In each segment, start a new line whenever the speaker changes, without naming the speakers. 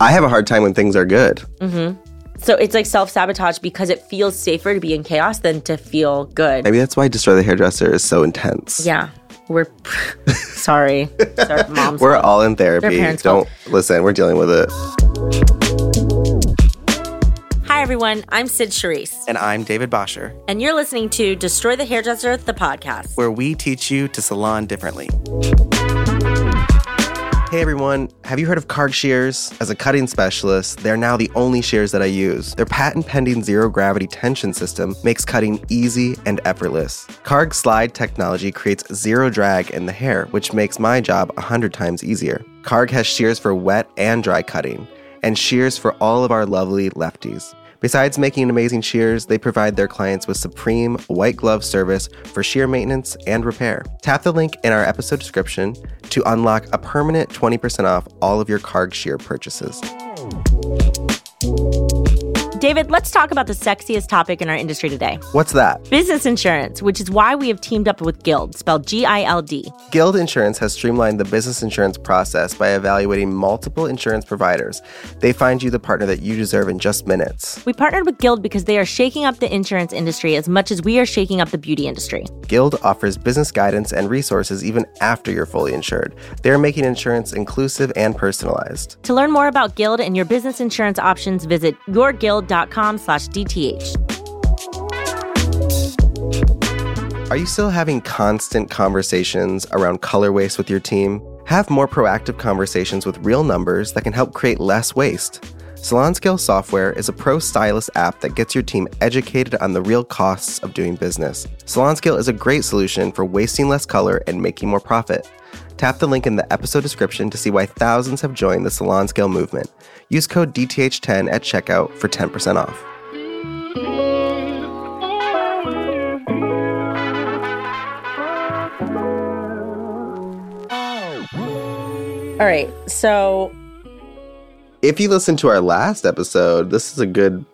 I have a hard time when things are good. Mm-hmm.
So it's like self sabotage because it feels safer to be in chaos than to feel good.
Maybe that's why Destroy the Hairdresser is so intense.
Yeah. We're sorry. sorry, mom's.
We're all in therapy. Don't listen, we're dealing with it.
Hi, everyone. I'm Sid Charisse,
And I'm David Bosher,
and you're listening to Destroy the Hairdresser, the podcast.
where we teach you to salon differently.
Hey everyone, have you heard of Karg shears? As a cutting specialist, they're now the only shears that I use. Their patent pending zero gravity tension system makes cutting easy and effortless. Karg slide technology creates zero drag in the hair, which makes my job 100 times easier. Karg has shears for wet and dry cutting, and shears for all of our lovely lefties. Besides making amazing shears, they provide their clients with supreme white glove service for shear maintenance and repair. Tap the link in our episode description to unlock a permanent 20% off all of your Karg shear purchases.
David, let's talk about the sexiest topic in our industry today
What's that?
business insurance, which is why we have teamed up with Guild, spelled G I L D.
Guild Insurance has streamlined the business insurance process by evaluating multiple insurance providers. They find you the partner that you deserve in just minutes.
We partnered with Guild because they are shaking up the insurance industry as much as we are shaking up the beauty industry.
Guild offers business guidance and resources even after you're fully insured. They're making insurance inclusive and personalized.
To learn more about Guild and your business insurance options, visit yourguild.com slash DTH.
Are you still having constant conversations around color waste with your team? Have more proactive conversations with real numbers that can help create less waste. Salon Scale Software is a pro stylist app that gets your team educated on the real costs of doing business. Salon Scale is a great solution for wasting less color and making more profit. Tap the link in the episode description to see why thousands have joined the Salon Scale movement. Use code DTH10 at checkout for 10% off.
All right, so
If you listen to our last episode, this is a good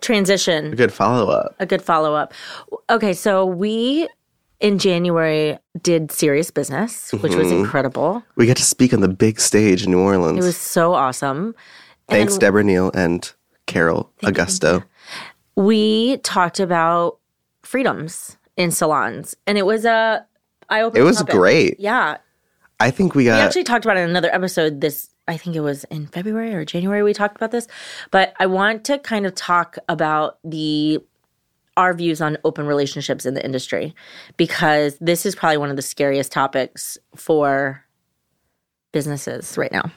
transition.
a good follow-up.
a good follow up. Okay, so we in January did serious business, which was mm-hmm. incredible.
We got to speak on the big stage in New Orleans.
It was so awesome.
Thanks, Deborah Neal and Carol Augusto.
we talked about freedoms in salons, and it was a eye opening.
It was great.
Yeah,
I think we got.
we actually talked about it in another episode. This I think it was in February or January. We talked about this, but I want to kind of talk about the our views on open relationships in the industry because this is probably one of the scariest topics for businesses right now.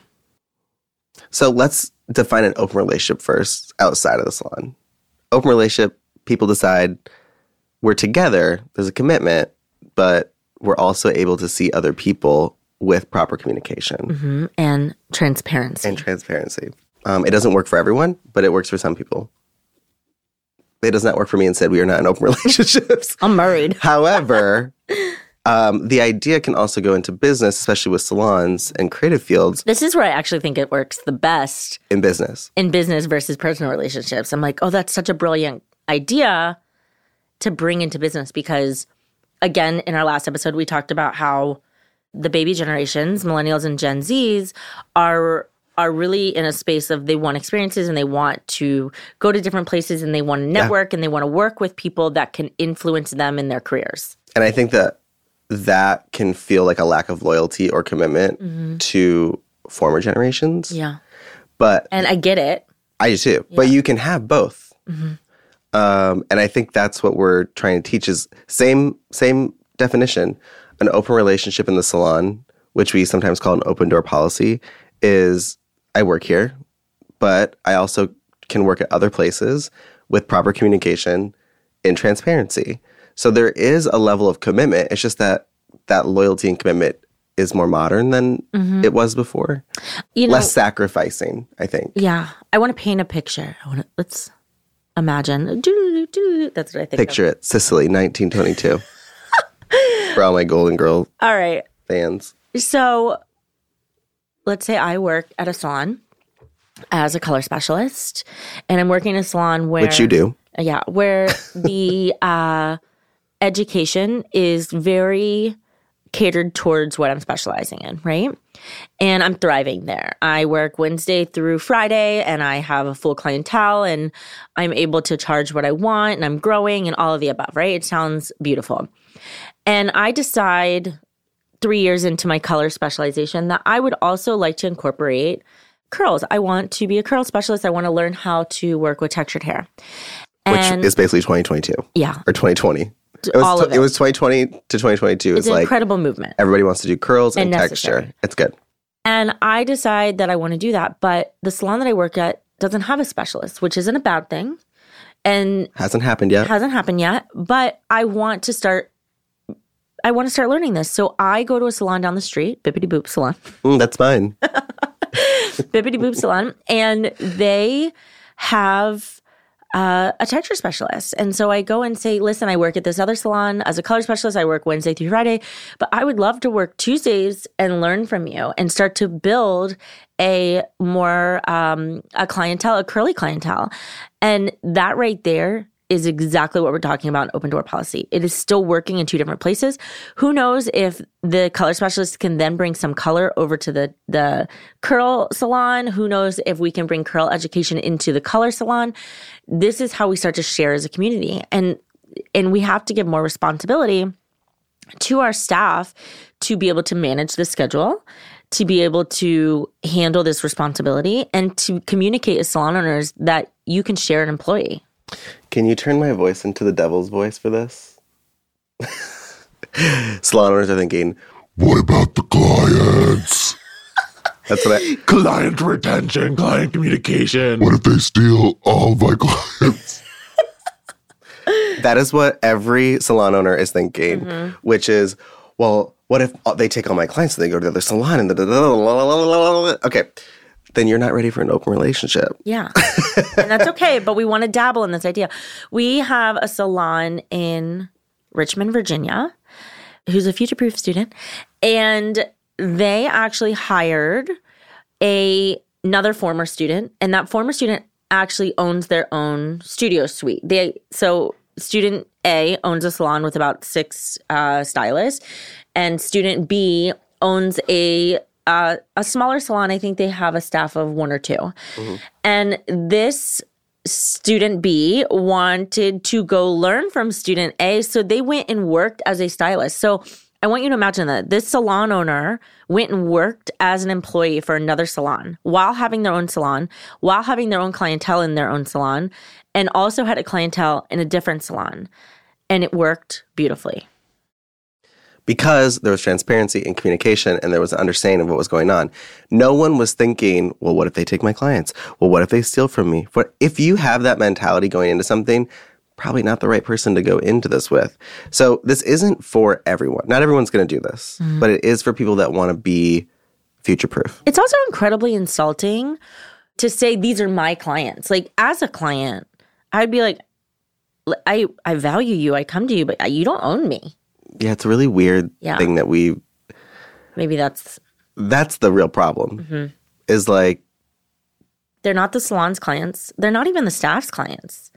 So let's define an open relationship first outside of the salon. Open relationship, people decide we're together, there's a commitment, but we're also able to see other people with proper communication
Mhm. And transparency.
and transparency. Um, it doesn't work for everyone, but it works for some people. It does not work for me and said we are not in open relationships.
I'm married.
However, um, the idea can also go into business, especially with salons and creative fields
This is where I actually think it works the best
in business.
in business versus personal relationships. I'm like, oh, that's such a brilliant idea to bring into business because, again, in our last episode, we talked about how the baby generations, millennials and Gen Zs, are are really in a space of they want experiences and they want to go to different places and they want to network and they want to work with people that can influence them in their careers.
And I think that that can feel like a lack of loyalty or commitment to former generations.
Yeah.
But
And I get it.
I do too. But you can have both. Um, and I think that's what we're trying to teach is same same definition. An open relationship in the salon, which we sometimes call an open door policy, is I work here, but I also can work at other places with proper communication and transparency. So there is a level of commitment. It's just that that loyalty and commitment is more modern than it was before.
You know,
Less sacrificing, I think.
Yeah, I want to paint a picture. I want to let's imagine. That's what I think. of.
Picture it, Sicily, 1922. For all my Golden Girl
All right.
fans.
So, let's say I work at a salon as a color specialist, and I'm working in a salon where
Which you do.
Yeah, where the uh, education is very catered towards what I'm specializing in, right? And I'm thriving there. I work Wednesday through Friday and I have a full clientele and I'm able to charge what I want and I'm growing and all of the above, right? It sounds beautiful. And I decide three years into my color specialization that I would also like to incorporate curls. I want to be a curl specialist. I want to learn how to work with textured hair.
Which is basically 2022
yeah,
or 2020. It was,
of
it. was 2020 to 2022.
it's
It's
an
like
incredible movement.
everybody wants to do curls and,
And
texture. It's good.
And I decide that I want to do that, but the salon that I work at doesn't have a specialist, which isn't a bad thing. And
Hasn't happened yet.
hasn't happened yet, but I want to start I want to start learning this. So I go to a salon down the street, Bippity Boop Salon.
Mm, that's mine.
Bippity Boop Salon, and they have uh, a texture specialist. And so I go and say, listen, I work at this other salon as a color specialist. I work Wednesday through Friday, but I would love to work Tuesdays and learn from you and start to build a more um, a clientele, a curly clientele. And that right there is exactly what we're talking about in open door policy. It is still working in two different places. Who knows if the color specialist can then bring some color over to the the curl salon? Who knows if we can bring curl education into the color salon? This is how we start to share as a community. And and we have to give more responsibility to our staff to be able to manage the schedule, to be able to handle this responsibility, and to communicate as salon owners that you can share an employee.
Can you turn my voice into the devil's voice for this? Salon owners are thinking,
What about the clients?
that's what I.
client retention, client communication. What if they steal all my clients?
That is what every salon owner is thinking,
Mm-hmm.
which is, well, what if uh, they take all my clients and they go to the other salon and the okay, then you're not ready for an open relationship.
Yeah. and that's okay, but we want to dabble in this idea. We have a salon in Richmond, Virginia, who's a future proof student, and they actually hired a another former student, and that former student actually owns their own studio suite. They so student A owns a salon with about six uh, stylists, and student B owns a uh, a smaller salon. I think they have a staff of one or 2 and this student B wanted to go learn from student A, so they went and worked as a stylist. So I want you to imagine that this salon owner went and worked as an employee for another salon while having their own salon, while having their own clientele in their own salon, and also had a clientele in a different salon. And it worked beautifully.
Because there was transparency and communication and there was an understanding of what was going on. No one was thinking, well, what if they take my clients? Well, what if they steal from me? What if you have that mentality going into something, probably not the right person to go into this with. So this isn't for everyone. Not everyone's going to do this, mm. but it is for people that want to be future proof.
It's also incredibly insulting to say these are my clients. Like as a client, I'd be like, I I value you. I come to you, but uh, you don't own me.
Yeah, it's a really weird
Yeah.
thing that we
Maybe that's
that's the real problem. Is like
they're not the salon's clients. They're not even the staff's clients.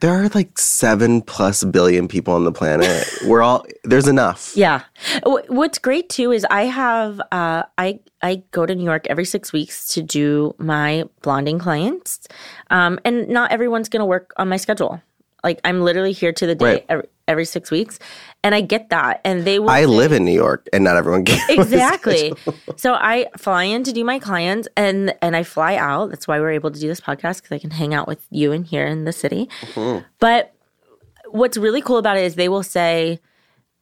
there are like 7 plus billion people on the planet. We're all there's enough.
Yeah. What's great too is I have uh, I I go to New York every six weeks to do my blonding clients, um, and not everyone's going to work on my schedule. Like I'm literally here to the day
Right.
every, every six weeks, and I get that. And they will.
I
say-
live in New York and not everyone can.
exactly. so I fly in to do my clients, and and I fly out. That's why we're able to do this podcast because I can hang out with you in here in the city. But what's really cool about it is they will say,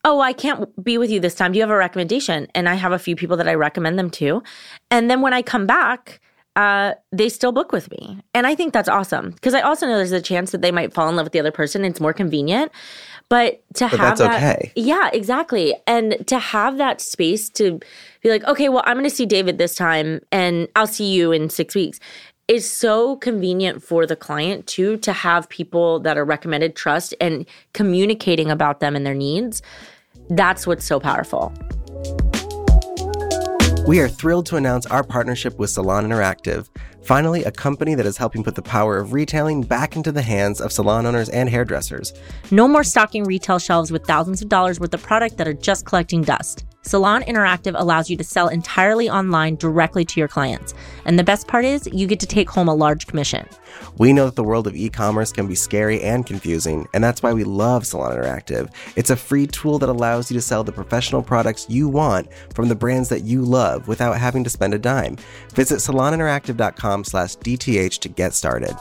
"Oh, I can't be with you this time. Do you have a recommendation?" And I have a few people that I recommend them to, and then when I come back. Uh, they still book with me. And I think that's awesome because I also know there's a chance that they might fall in love with the other person. It's more convenient. But to
But
have that,
okay.
yeah, exactly. And to have that space to be like, okay, well, I'm going to see David this time and I'll see you in six weeks is so convenient for the client too to have people that are recommended trust and communicating about them and their needs. That's what's so powerful.
We are thrilled to announce our partnership with Salon Interactive. Finally, a company that is helping put the power of retailing back into the hands of salon owners and hairdressers.
No more stocking retail shelves with thousands of dollars worth of product that are just collecting dust. Salon Interactive allows you to sell entirely online directly to your clients. And the best part is, you get to take home a large commission.
We know that the world of e commerce can be scary and confusing, and that's why we love Salon Interactive. It's a free tool that allows you to sell the professional products you want from the brands that you love without having to spend a dime. Visit saloninteractive.com slash DTH to get started.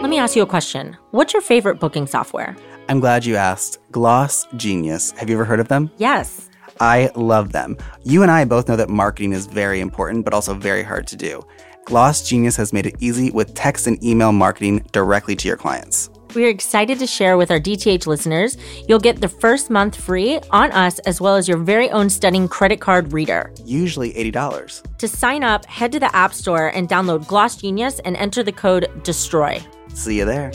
Let me ask you a question. What's your favorite booking software?
I'm glad you asked. Gloss Genius. Have you ever heard of them?
Yes.
I love them. You and I both know that marketing is very important, but also very hard to do. Gloss Genius has made it easy with text and email marketing directly to your clients.
We are excited to share with our DTH listeners. You'll get the first month free on us, as well as your very own stunning credit card reader.
Usually $80.
To sign up, head to the App Store and download Gloss Genius and enter the code DESTROY.
See you there.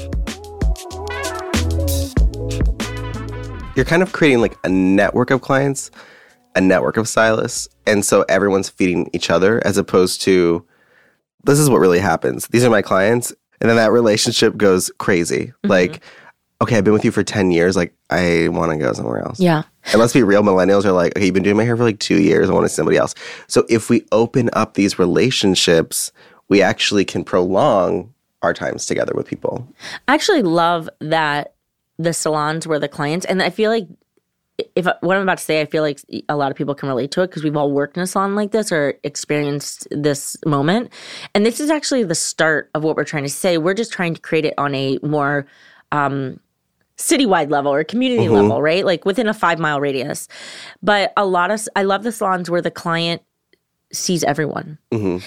You're kind of creating like a network of clients, a network of stylists, and so everyone's feeding each other as opposed to this is what really happens. These are my clients, and then that relationship goes crazy. Mm-hmm. Like, okay, I've been with you for 10 years, like I want to go somewhere else.
Yeah.
And let's be real, millennials are like, okay, you've been doing my hair for like two years. I want to see somebody else. So if we open up these relationships, we actually can prolong our times together with people.
I actually love that the salons were the clients, and I feel like if what I'm about to say, I feel like a lot of people can relate to it because we've all worked in a salon like this or experienced this moment. And this is actually the start of what we're trying to say. We're just trying to create it on a more um, citywide level or community level, right? Like within a five mile radius. But a lot of I love the salons where the client sees everyone.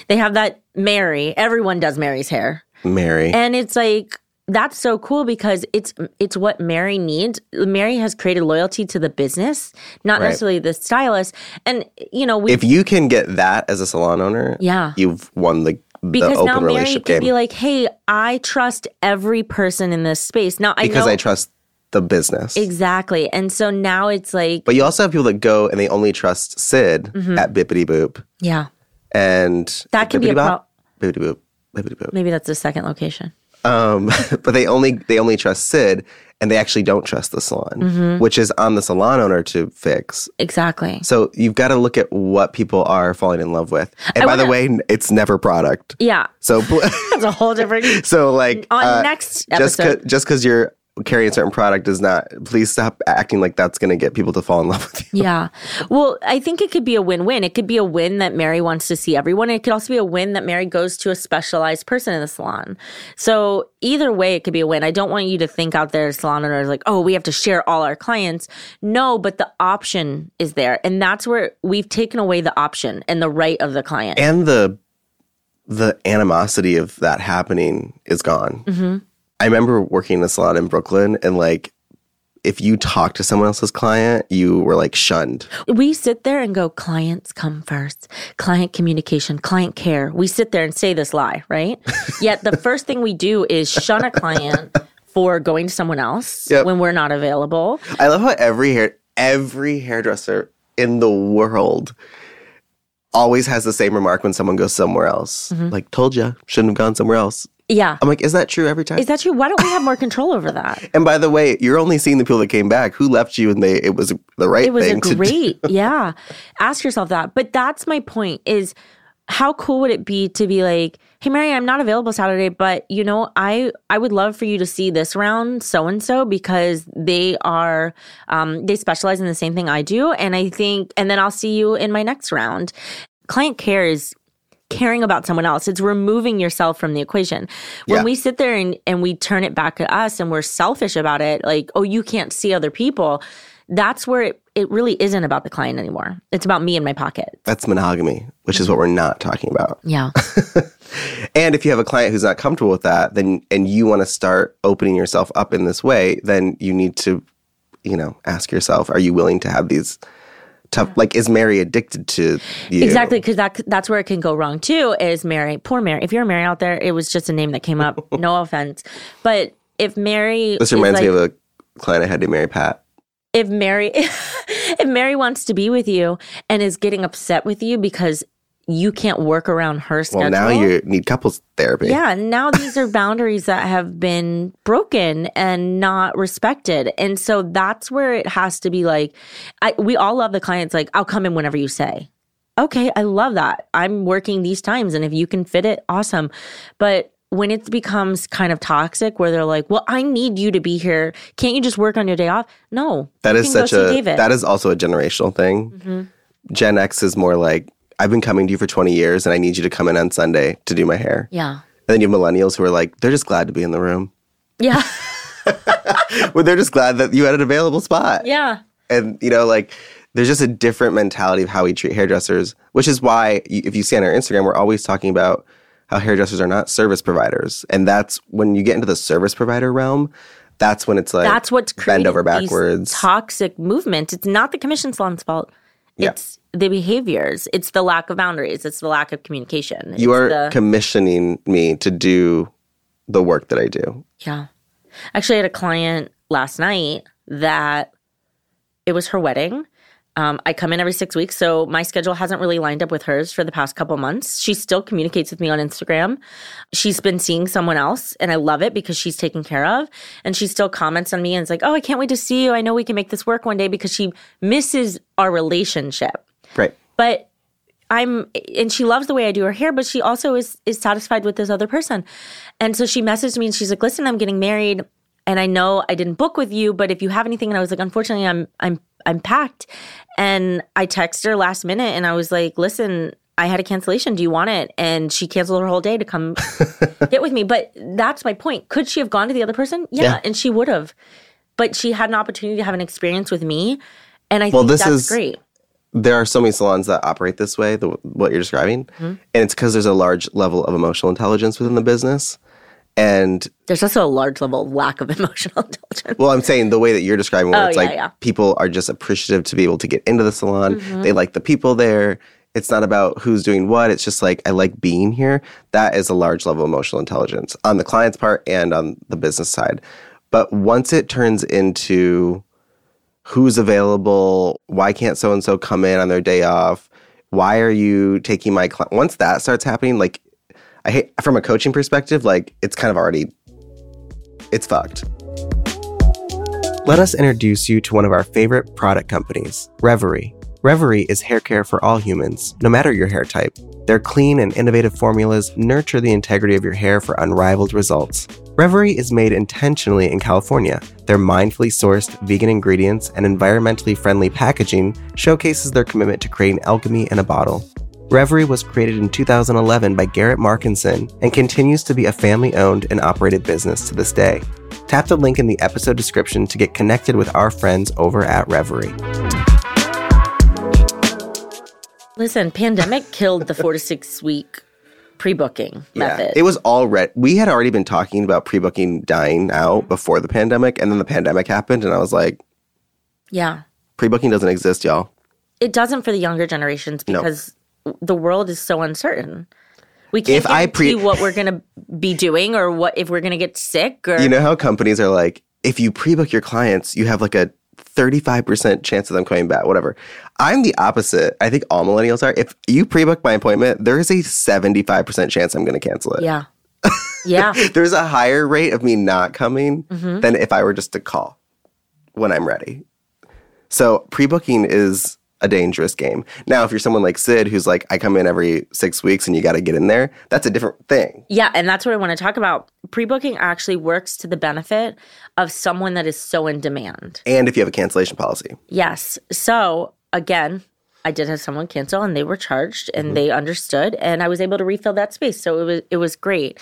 They have that Mary. Everyone does Mary's hair.
Mary.
And it's like that's so cool because it's it's what Mary needs. Mary has created loyalty to the business, not
Right.
necessarily the stylist. And you know,
if you can get that as a salon owner,
Yeah.
you've won the, the
because
open
now Mary can
game.
be like, "Hey, I trust every person in this space." Now I
because
know
I trust the business.
exactly, and so now it's like,
But you also have people that go and they only trust Sid at Bippity Boop
yeah,
and
Mm-hmm. That can be a
Bop? Bippity Boop. Bippity Boop.
maybe that's the second location.
Um, but they only they only trust Sid and they actually don't trust the salon,
Mm-hmm.
which is on the salon owner to fix.
Exactly.
So you've got to look at what people are falling in love with. And
I
by the
wanna-
way, it's never product.
Yeah,
So
that's a whole different.
so like
On
uh,
next
just
episode.
cause, just because you're carrying a certain product does not please stop acting like that's going to get people to fall in love with you.
Yeah. Well, I think it could be a win win. It could be a win that Mary wants to see everyone. It could also be a win that Mary goes to a specialized person in the salon. So either way, it could be a win. I don't want you to think out there, salon owners, like, oh, we have to share all our clients. No, but the option is there. And that's where we've taken away the option and the right of the client.
and the the animosity of that happening is gone.
Mm-hmm.
I remember working in a salon in Brooklyn, and like, if you talk to someone else's client, you were like shunned.
we sit there and go, clients come first, client communication, client care. We sit there and say this lie, right? Yet the first thing we do is shun a client for going to someone else
Yep.
when we're not available.
I love how every hair every hairdresser in the world always has the same remark when someone goes somewhere else.
Mm-hmm.
Like, told you, shouldn't have gone somewhere else.
Yeah.
I'm like, is that true every time?
Is that true? Why don't we have more control over that?
and by the way, you're only seeing the people that came back who left you, and they it was the right
It was a
thing to do.
great, yeah. Ask yourself that. But that's my point is how cool would it be to be like, hey Mary, I'm not available Saturday, but you know, I I would love for you to see this round so and so because they are um they specialize in the same thing I do. And I think and then I'll see you in my next round. Client care is caring about someone else. It's removing yourself from the equation. When
Yeah.
we sit there and, and we turn it back at us and we're selfish about it, like, oh, you can't see other people, that's where it, it really isn't about the client anymore. It's about me and my pocket.
That's monogamy, which is what we're not talking about.
Yeah.
And if you have a client who's not comfortable with that, then and you want to start opening yourself up in this way, then you need to, you know, ask yourself, are you willing to have these tough like is Mary addicted to you?
Exactly, because that that's where it can go wrong too. Is Mary, poor Mary. If you're Mary out there, it was just a name that came up. no offense, but if Mary,
This
is
reminds me of a client I had to marry Pat.
If Mary if Mary wants to be with you and is getting upset with you because you can't work around her schedule.
Well, now you need couples therapy.
Yeah, now these are boundaries that have been broken and not respected. And so that's where it has to be like I we all love the clients like I'll come in whenever you say. Okay, I love that. I'm working these times and if you can fit it, awesome. But when it becomes kind of toxic where they're like, "Well, I need you to be here. Can't you just work on your day off?" No.
That is such a
David.
that is also a generational thing.
Mhm.
Gen X is more like I've been coming to you for 20 years and I need you to come in on Sunday to do my hair.
Yeah.
And then you have millennials who are like they're just glad to be in the room.
Yeah.
well, they're just glad that you had an available spot.
yeah.
And you know like there's just a different mentality of how we treat hairdressers, which is why if you see on our Instagram we're always talking about how hairdressers are not service providers. And that's when you get into the service provider realm, that's when it's like
That's what's
bend over backwards.
toxic movement. It's not the commission salon's fault.
Yeah.
It's the behaviors. It's the lack of boundaries. It's the lack of communication.
you
It's
are
the,
commissioning me to do the work that I do.
yeah. Actually, I had a client last night that it was her wedding. Um, I come in every six weeks, so my schedule hasn't really lined up with hers for the past couple months. She still communicates with me on Instagram. She's been seeing someone else, and I love it because she's taken care of. And she still comments on me and is like, "Oh, I can't wait to see you. I know we can make this work one day." Because she misses our relationship.
Right.
But I'm and she loves the way I do her hair, but she also is is satisfied with this other person. And so she messaged me and she's like, "Listen, I'm getting married and I know I didn't book with you, but if you have anything." And I was like, "Unfortunately, I'm I'm I'm packed." And I texted her last minute and I was like, "Listen, I had a cancellation. Do you want it?" And she canceled her whole day to come get with me. But that's my point. Could she have gone to the other person? Yeah,
Yeah.
and she would have. But she had an opportunity to have an experience with me. And I
Well,
think
this
that's
is-
great.
There are so many salons that operate this way, the, what you're describing. Mm-hmm. And it's because there's a large level of emotional intelligence within the business. And
There's also a large level of lack of emotional intelligence.
well, I'm saying the way that you're describing, where
Oh,
it's
yeah,
like
yeah.
people are just appreciative to be able to get into the salon.
Mm-hmm.
They like the people there. It's not about who's doing what. It's just like, I like being here. That is a large level of emotional intelligence on the client's part and on the business side. But once it turns into who's available, why can't so and so come in on their day off? Why are you taking my client? Once that starts happening, like, I hate from a coaching perspective, like, it's kind of already, it's fucked. Let us introduce you to one of our favorite product companies, Reverie. Reverie is hair care for all humans, no matter your hair type. Their clean and innovative formulas nurture the integrity of your hair for unrivaled results. Reverie is made intentionally in California. Their mindfully sourced vegan ingredients and environmentally friendly packaging showcases their commitment to creating alchemy in a bottle. Reverie was created in 2011 by Garrett Markinson and continues to be a family owned and operated business to this day. Tap the link in the episode description to get connected with our friends over at Reverie.
Listen, pandemic killed the four to six week pre booking method.
it was already, we had already been talking about pre booking dying out before the pandemic, and then the pandemic happened, and I was like,
yeah.
pre booking doesn't exist, y'all.
It doesn't for the younger generations because the world is so uncertain. We can't
If I pre-
what we're going to be doing or what if we're going to get sick or
You know how companies are like, if you pre book your clients, you have like a 35% chance of them coming back, whatever. I'm the opposite. I think all millennials are. If you pre book my appointment, there is a 75% chance I'm going to cancel it.
Yeah. Yeah.
There's a higher rate of me not coming
Mm-hmm.
than if I were just to call when I'm ready. So pre booking is a dangerous game. Now, if you're someone like Sid who's like, I come in every six weeks and you got to get in there, that's a different thing.
Yeah, and that's what I want to talk about. Pre-booking actually works to the benefit of someone that is so in demand.
And if you have a cancellation policy.
Yes. So again, I did have someone cancel and they were charged and they understood and I was able to refill that space. So it was it was great.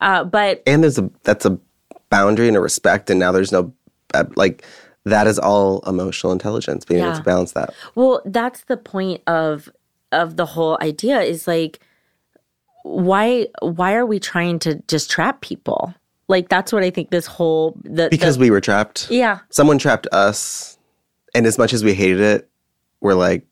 Uh, but
and there's a that's a boundary and a respect and now there's no uh, like that is all emotional intelligence being able to balance that
well, that's the point of of the whole idea is like why why are we trying to just trap people? Like that's what I think this whole the
because
the,
we were trapped
yeah
someone trapped us and as much as we hated it we're like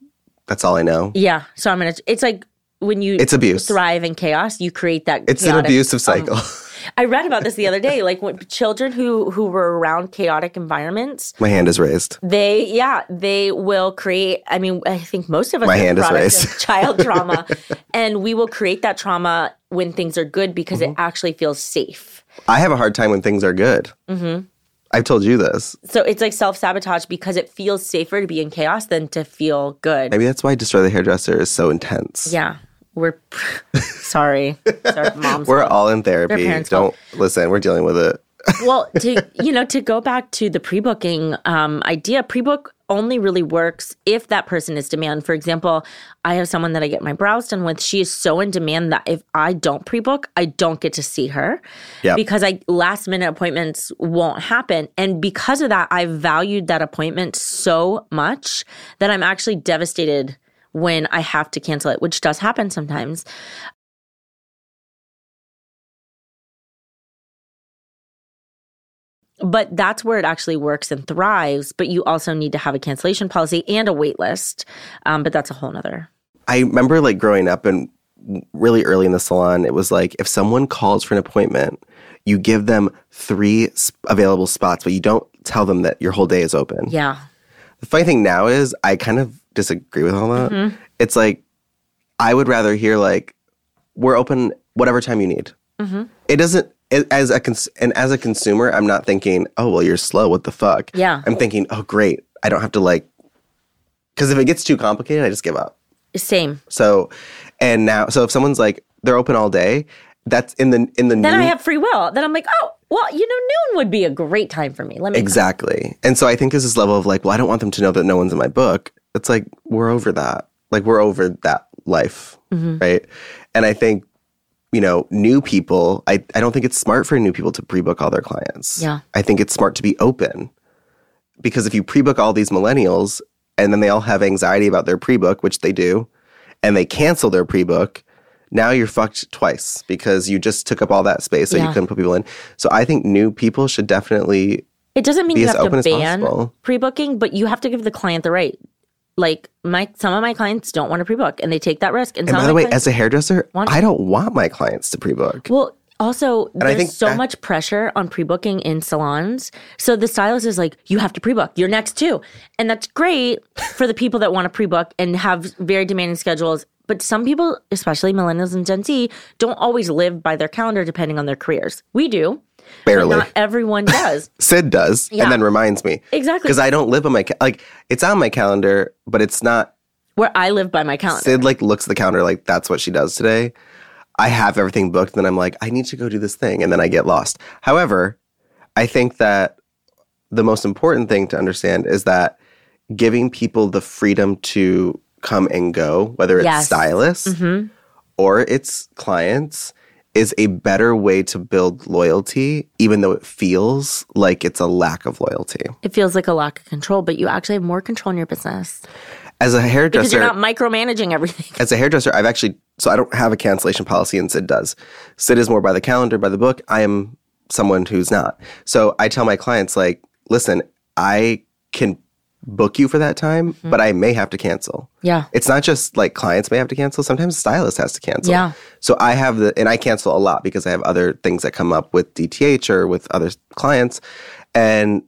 that's all i know
yeah. So I'm gonna. It's like when you
it's abuse
thrive in chaos, you create that.
it's an abusive
um,
cycle
I read about this the other day. Like when children who who were around chaotic environments,
My hand is raised.
they yeah they will create. I mean, I think most of us
My hand is raised.
child trauma, and we will create that trauma when things are good because
Mm-hmm.
it actually feels safe.
I have a hard time when things are good. Mm-hmm. I've told you this.
So it's like self sabotage because it feels safer to be in chaos than to feel good.
Maybe that's why Destroy the Hairdresser is so intense.
Yeah, we're sorry, sorry, moms.
We're all in therapy. Don't listen, we're dealing with it.
well to you know to go back to the pre-booking um, idea pre-book only really works if that person is demand for example i have someone that i get my brows done with she is so in demand that if i don't pre-book i don't get to see her
Yeah.
because i last minute appointments won't happen and because of that i valued that appointment so much that i'm actually devastated when i have to cancel it which does happen sometimes but that's where it actually works and thrives. But you also need to have a cancellation policy and a wait list. Um, but that's a whole nother.
I remember like growing up and really early in the salon, it was like if someone calls for an appointment, you give them three available spots, but you don't tell them that your whole day is open.
Yeah.
The funny thing now is I kind of disagree with all that.
Mm-hmm.
It's like I would rather hear like we're open whatever time you need.
Mm-hmm.
It doesn't it, as a cons- and as a consumer, I'm not thinking, oh well, you're slow. What the fuck?
Yeah.
I'm thinking, oh great, I don't have to like because if it gets too complicated, I just give up.
Same.
So, and now, so if someone's like they're open all day, that's in the in the
Then I have free will. Then I'm like, oh, well, you know, noon would be a great time for me. Let me.
exactly. And so I think there's this level of like, well, I don't want them to know that no one's in my book. It's like we're over that. Like we're over that life,
Mm-hmm.
right? And I think you know, new people. I I don't think it's smart for new people to pre-book all their clients.
Yeah.
I think it's smart to be open because if you pre-book all these millennials and then they all have anxiety about their pre-book, which they do, and they cancel their pre-book, now you're fucked twice because you just took up all that space so you couldn't put people in. So I think new people should definitely
It doesn't mean you have to ban
possible.
pre-booking, but you have to give the client the right. Like my some of my clients don't want to pre-book, and they take that risk. And,
And
some
by the way, as a hairdresser, I don't want my clients to pre-book.
Well, also,
I
there's
think
so
that-
much pressure on pre-booking in salons. So the stylist is like, you have to pre-book. You're next too. And that's great for the people that want to pre-book and have very demanding schedules. But some people, especially millennials and Gen Z, don't always live by their calendar depending on their careers. We do.
Barely.
Not everyone does.
Sid does,
Yeah.
and then reminds me
Exactly.
because I don't live on my ca- like it's on my calendar, but it's not.
Where I live by my calendar.
Sid like looks at the calendar like that's what she does today. I have everything booked, then I'm like I need to go do this thing, and then I get lost. However, I think that the most important thing to understand is that giving people the freedom to come and go, whether it's
Yes.
stylists
Mhm.
or its clients, is a better way to build loyalty, even though it feels like it's a lack of loyalty.
It feels like a lack of control, but you actually have more control in your business
As a hairdresser, because
you're not micromanaging everything.
as a hairdresser, I've actually so I don't have a cancellation policy, and Sid does. Sid is more by the calendar, by the book. I am someone who's not. So I tell my clients like, listen, I can book you for that time,
Mm-hmm.
but I may have to cancel.
Yeah.
It's not just like clients may have to cancel. Sometimes stylist has to cancel.
Yeah.
So I have the, and I cancel a lot because I have other things that come up with DTH or with other clients. And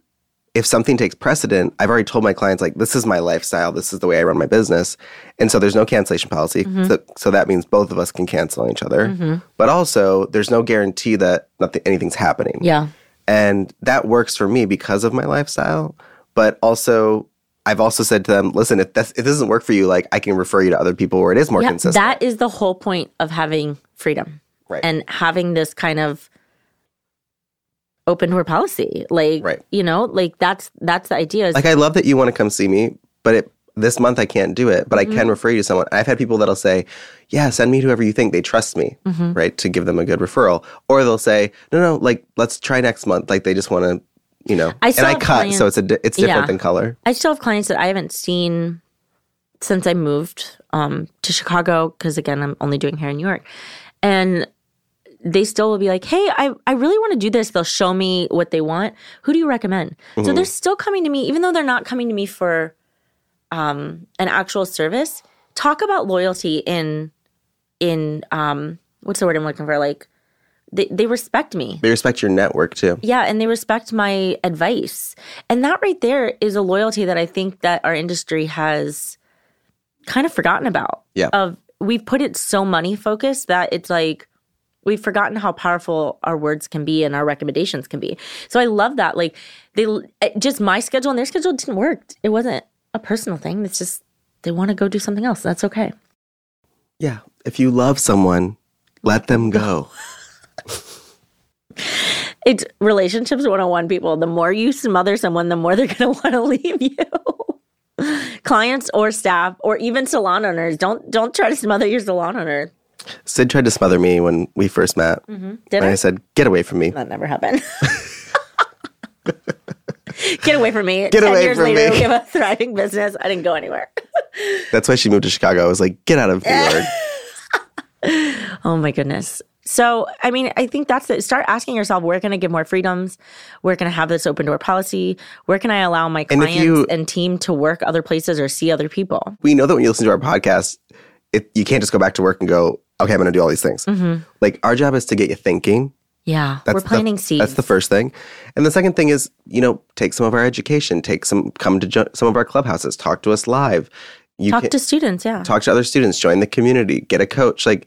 if something takes precedent, I've already told my clients, like, this is my lifestyle. This is the way I run my business. And so there's no cancellation policy.
Mm-hmm.
So, so that means both of us can cancel each other. But also, there's no guarantee that nothing, anything's happening.
Yeah.
And that works for me because of my lifestyle. But also, I've also said to them, listen, if, this, if this doesn't work for you, like I can refer you to other people where it is more
Yeah,
consistent.
that is the whole point of having freedom
Right.
and having this kind of open door policy. Like,
Right.
you know, like that's that's the idea. Is
like I love that you want to come see me, but it, this month I can't do it, but
Mm-hmm.
I can refer you to someone. I've had people that'll say, "Yeah, send me to whoever you think they trust me,"
Mm-hmm.
right, to give them a good referral, or they'll say, "No, no, like let's try next month." Like they just want to, you know.
I
and I cut, so it's a it's different
Yeah.
than color.
I still have clients that I haven't seen since I moved um, to Chicago because again, I'm only doing hair in New York, and they still will be like, "Hey, I I really want to do this." They'll show me what they want. Who do you recommend?
Mm-hmm.
So they're still coming to me, even though they're not coming to me for um, an actual service. Talk about loyalty in in um, what's the word I'm looking for? Like they, they respect me.
They respect your network too.
Yeah, and they respect my advice. And that right there is a loyalty that I think that our industry has kind of forgotten about.
Yeah.
Of we've put it so money focused that it's like we've forgotten how powerful our words can be and our recommendations can be. So I love that. Like they eh, just my schedule and their schedule didn't work. It wasn't a personal thing. It's just they want to go do something else. That's okay.
Yeah. If you love someone, let them go.
it's relationships 101 people. The more you smother someone, the more they're going to want to leave you. Clients or staff or even salon owners, don't don't try to smother your salon owner.
Sid tried to smother me when we first met.
Mm-hmm. Did
and
I?
I said, "Get away from me."
That never happened. Get away from me.
Get
Ten
away
years
from
later,
me.
we have a thriving business. I didn't go anywhere.
That's why she moved to Chicago. I was like, "Get out of New York."
Oh my goodness. So, I mean, I think that's it. Start asking yourself, where can I give more freedoms? Where can I have this open door policy? Where can I allow my
And
clients
you-
and team to work other places or see other people?
we know that when you listen to our podcast, it, you can't just go back to work and go, "Okay, I'm going to do all these things." Mm-hmm. Like our job is to get you thinking.
Yeah,
That's
we're
the-
planting seeds.
That's the first thing, and the second thing is, you know, take some of our education, take some, come to jo- some of our clubhouses, talk to us live. You
Talk
can-
to students, yeah.
talk to other students, join the community, get a coach. Like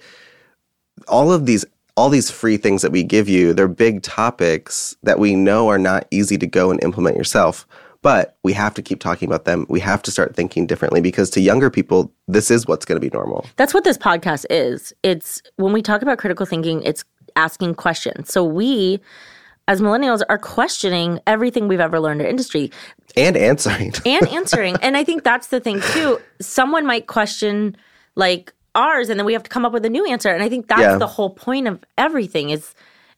all of these all these free things that we give you, they're big topics that we know are not easy to go and implement yourself. But we have to keep talking about them. We have to start thinking differently because to younger people, this is what's going to be normal.
That's what this podcast is. It's when we talk about critical thinking, it's asking questions. So we as millennials are questioning everything we've ever learned in industry
And answering.
and answering. and I think that's the thing too. Someone might question like ours and then we have to come up with a new answer. And I think that's
Yeah.
the whole point of everything is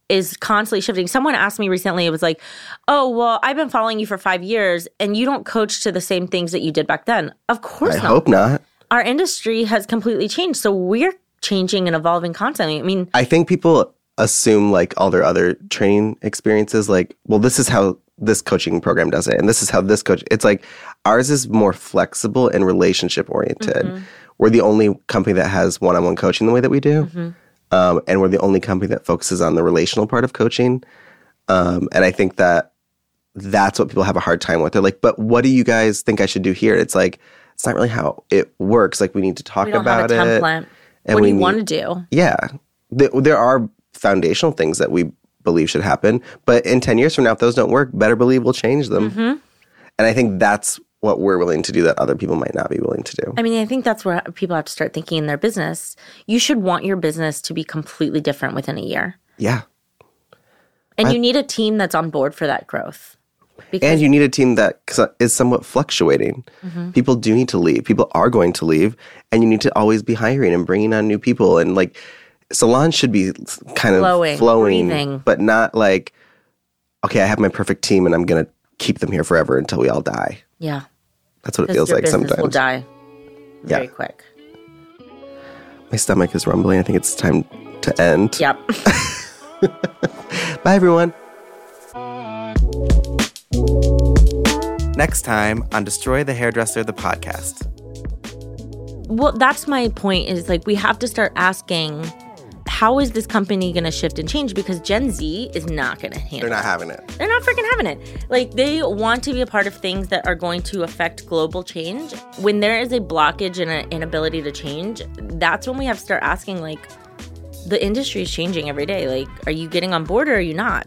is constantly shifting. Someone asked me recently, it was like, Oh, well, I've been following you for five years and you don't coach to the same things that you did back then. Of course
I
not.
hope not.
Our industry has completely changed. So we're changing and evolving constantly. I mean,
I think people assume like all their other training experiences, like, well, this is how this coaching program does it, and this is how this coach. It's like ours is more flexible and relationship oriented. Mm-hmm. We're the only company that has one-on-one coaching the way that we do, um, and we're the only company that focuses on the relational part of coaching. Um, and I think that that's what people have a hard time with. They're like, "But what do you guys think I should do here?" It's like it's not really how it works. Like we need to talk about
have a
it.
template.
and
what do you
need-
want to do?
Yeah. Th- There are foundational things that we believe should happen, but in 10 years from now, if those don't work, better believe we'll change them.
Mm-hmm.
And I think that's what we're willing to do that other people might not be willing to do.
I mean, I think that's where people have to start thinking in their business. You should want your business to be completely different within a year.
Yeah.
And you need a team that's on board for that growth. Because
And you need a team that is somewhat fluctuating.
Mm-hmm.
People do need to leave. People are going to leave, and you need to always be hiring and bringing on new people. And like, salons should be kind of
Flowing,
flowing,
breathing.
but not like, okay, I have my perfect team, and I'm gonna keep them here forever until we all die.
Yeah,
That's what it feels like sometimes.
will die very
Yeah.
quick.
My stomach is rumbling. I think it's time to end.
Yep.
Bye, everyone.
Next time on Destroy the Hairdresser, the podcast.
well, that's my point. Is like we have to start asking, how is this company going to shift and change? Because Gen Z is not going to handle. It.
They're not having it.
They're not freaking having it. Like they want to be a part of things that are going to affect global change. When there is a blockage and an inability to change, that's when we have to start asking like the industry is changing every day. Like, are you getting on board or are you not?